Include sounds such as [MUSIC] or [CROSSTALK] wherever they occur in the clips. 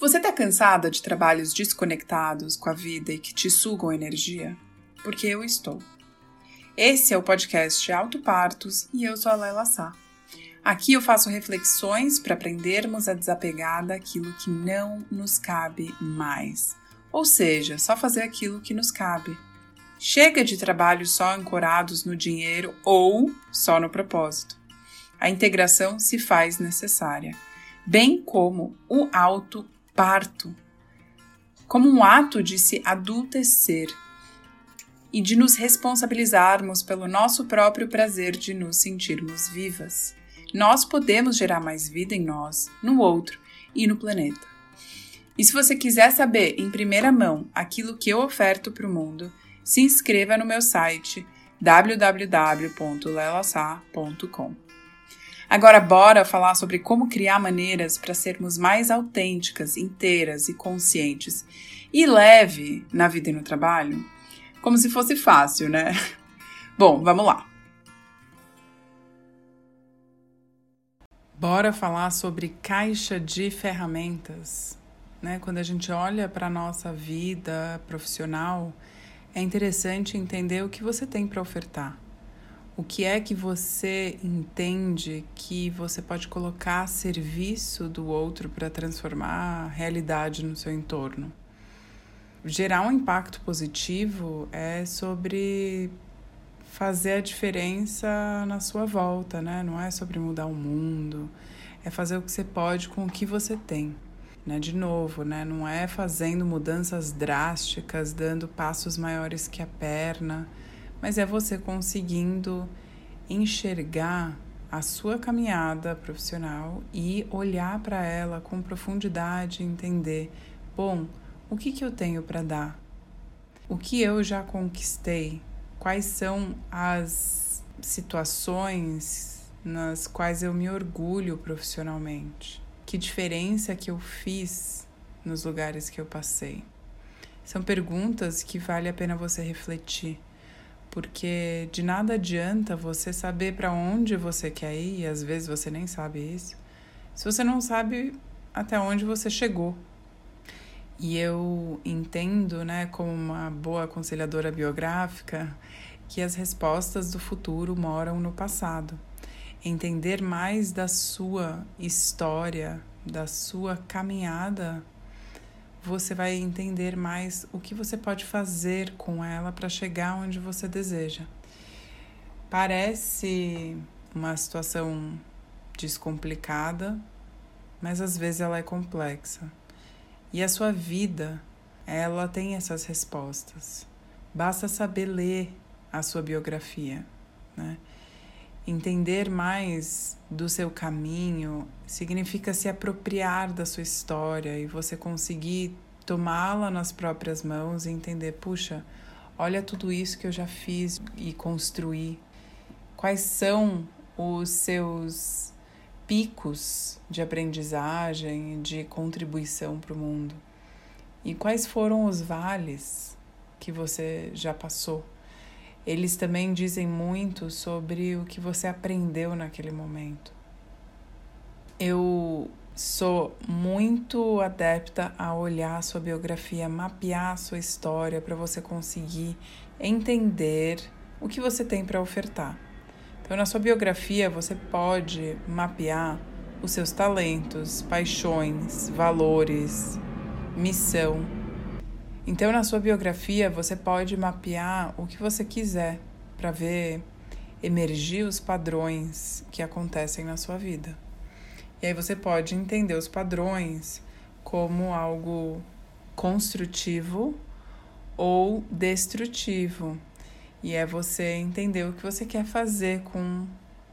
Você está cansada de trabalhos desconectados com a vida e que te sugam energia? Porque eu estou. Esse é o podcast Auto Partos e eu sou a Laila Sá. Aqui eu faço reflexões para aprendermos a desapegar daquilo que não nos cabe mais. Ou seja, só fazer aquilo que nos cabe. Chega de trabalhos só ancorados no dinheiro ou só no propósito. A integração se faz necessária, bem como o auto parto, como um ato de se adultecer e de nos responsabilizarmos pelo nosso próprio prazer de nos sentirmos vivas. Nós podemos gerar mais vida em nós, no outro e no planeta. E se você quiser saber em primeira mão aquilo que eu oferto para o mundo, se inscreva no meu site www.lelasa.com. Agora, bora falar sobre como criar maneiras para sermos mais autênticas, inteiras e conscientes e leve na vida e no trabalho? Como se fosse fácil, né? [LAUGHS] Bom, vamos lá. Bora falar sobre caixa de ferramentas. Né? Quando a gente olha para a nossa vida profissional, é interessante entender o que você tem para ofertar. O que é que você entende que você pode colocar a serviço do outro para transformar a realidade no seu entorno? Gerar um impacto positivo é sobre fazer a diferença na sua volta, né? Não é sobre mudar o mundo, é fazer o que você pode com o que você tem. Né? De novo, né? não é fazendo mudanças drásticas, dando passos maiores que a perna mas é você conseguindo enxergar a sua caminhada profissional e olhar para ela com profundidade, entender, bom, o que, que eu tenho para dar? O que eu já conquistei? Quais são as situações nas quais eu me orgulho profissionalmente? Que diferença que eu fiz nos lugares que eu passei? São perguntas que vale a pena você refletir porque de nada adianta você saber para onde você quer ir, e às vezes você nem sabe isso, se você não sabe até onde você chegou. E eu entendo, né, como uma boa aconselhadora biográfica, que as respostas do futuro moram no passado. Entender mais da sua história, da sua caminhada você vai entender mais o que você pode fazer com ela para chegar onde você deseja. Parece uma situação descomplicada, mas às vezes ela é complexa. E a sua vida, ela tem essas respostas. Basta saber ler a sua biografia, né? Entender mais do seu caminho significa se apropriar da sua história e você conseguir tomá-la nas próprias mãos e entender: puxa, olha tudo isso que eu já fiz e construí. Quais são os seus picos de aprendizagem, de contribuição para o mundo? E quais foram os vales que você já passou? Eles também dizem muito sobre o que você aprendeu naquele momento. Eu sou muito adepta a olhar a sua biografia, mapear a sua história para você conseguir entender o que você tem para ofertar. Então, na sua biografia, você pode mapear os seus talentos, paixões, valores, missão então, na sua biografia, você pode mapear o que você quiser para ver emergir os padrões que acontecem na sua vida. E aí você pode entender os padrões como algo construtivo ou destrutivo. E é você entender o que você quer fazer com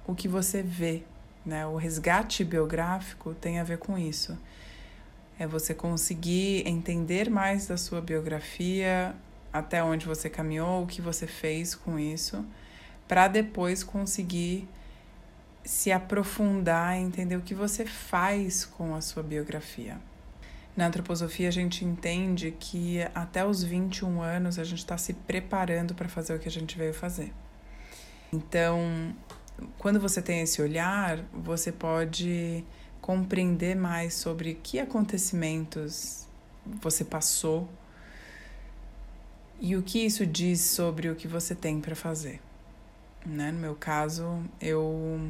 o que você vê. Né? O resgate biográfico tem a ver com isso é você conseguir entender mais da sua biografia, até onde você caminhou, o que você fez com isso, para depois conseguir se aprofundar e entender o que você faz com a sua biografia. Na antroposofia, a gente entende que até os 21 anos a gente está se preparando para fazer o que a gente veio fazer. Então, quando você tem esse olhar, você pode compreender mais sobre que acontecimentos você passou e o que isso diz sobre o que você tem para fazer. Né? No meu caso, eu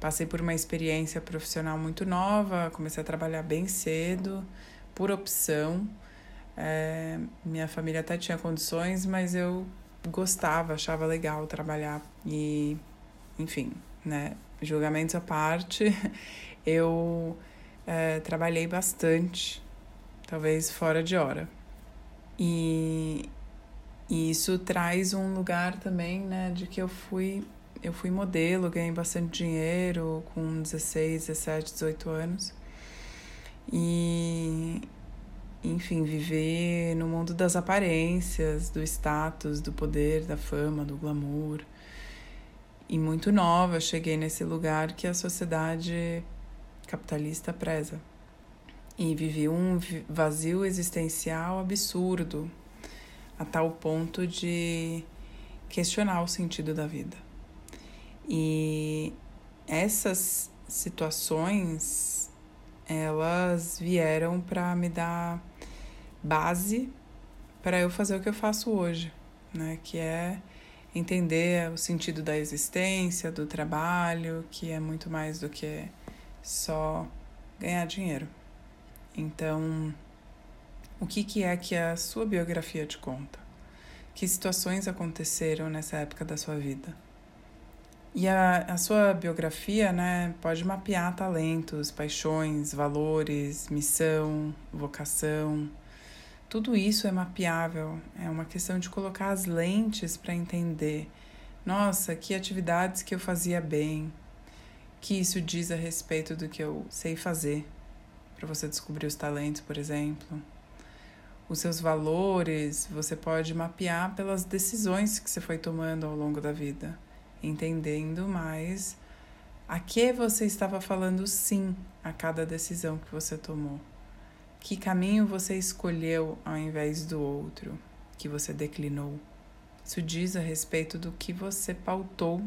passei por uma experiência profissional muito nova, comecei a trabalhar bem cedo, por opção. É, minha família até tinha condições, mas eu gostava, achava legal trabalhar e, enfim, né? Julgamentos à parte, [LAUGHS] eu é, trabalhei bastante, talvez fora de hora. E, e isso traz um lugar também, né, de que eu fui eu fui modelo, ganhei bastante dinheiro com 16, 17, 18 anos. E enfim, viver no mundo das aparências, do status, do poder, da fama, do glamour. E muito nova, cheguei nesse lugar que a sociedade capitalista preza. E vivi um vazio existencial absurdo, a tal ponto de questionar o sentido da vida. E essas situações elas vieram para me dar base para eu fazer o que eu faço hoje, né? Que é entender o sentido da existência, do trabalho, que é muito mais do que só ganhar dinheiro. Então, o que, que é que a sua biografia te conta? Que situações aconteceram nessa época da sua vida? E a, a sua biografia né, pode mapear talentos, paixões, valores, missão, vocação. Tudo isso é mapeável. É uma questão de colocar as lentes para entender. Nossa, que atividades que eu fazia bem, que isso diz a respeito do que eu sei fazer, para você descobrir os talentos, por exemplo. Os seus valores você pode mapear pelas decisões que você foi tomando ao longo da vida entendendo mais a que você estava falando sim a cada decisão que você tomou. Que caminho você escolheu ao invés do outro que você declinou. Isso diz a respeito do que você pautou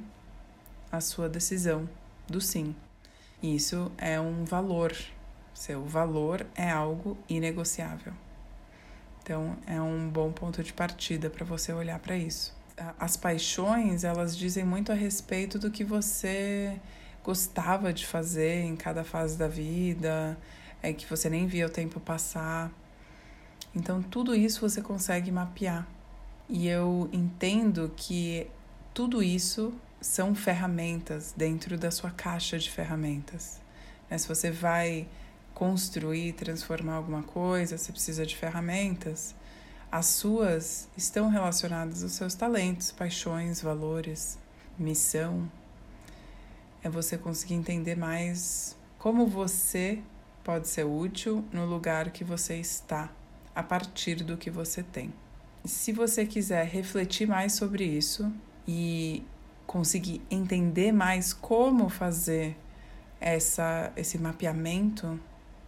a sua decisão do sim. Isso é um valor. Seu valor é algo inegociável. Então, é um bom ponto de partida para você olhar para isso as paixões, elas dizem muito a respeito do que você gostava de fazer em cada fase da vida, é que você nem via o tempo passar. Então, tudo isso você consegue mapear. E eu entendo que tudo isso são ferramentas dentro da sua caixa de ferramentas. Né? Se você vai construir, transformar alguma coisa, você precisa de ferramentas. As suas estão relacionadas aos seus talentos, paixões, valores, missão. É você conseguir entender mais como você pode ser útil no lugar que você está, a partir do que você tem. Se você quiser refletir mais sobre isso e conseguir entender mais como fazer essa, esse mapeamento,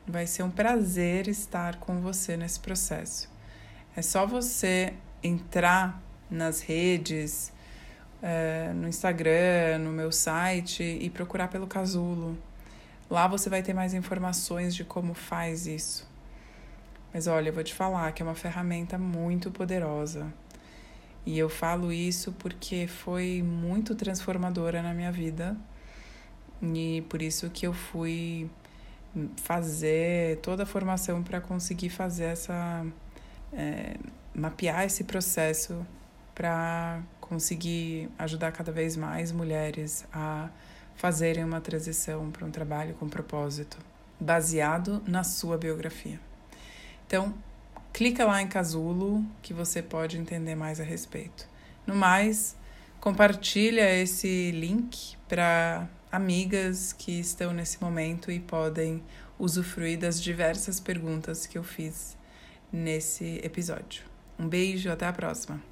vai ser um prazer estar com você nesse processo. É só você entrar nas redes, é, no Instagram, no meu site e procurar pelo Casulo. Lá você vai ter mais informações de como faz isso. Mas olha, eu vou te falar que é uma ferramenta muito poderosa. E eu falo isso porque foi muito transformadora na minha vida. E por isso que eu fui fazer toda a formação para conseguir fazer essa é, mapear esse processo para conseguir ajudar cada vez mais mulheres a fazerem uma transição para um trabalho com propósito, baseado na sua biografia. Então, clica lá em Casulo que você pode entender mais a respeito. No mais, compartilha esse link para amigas que estão nesse momento e podem usufruir das diversas perguntas que eu fiz nesse episódio. Um beijo, até a próxima!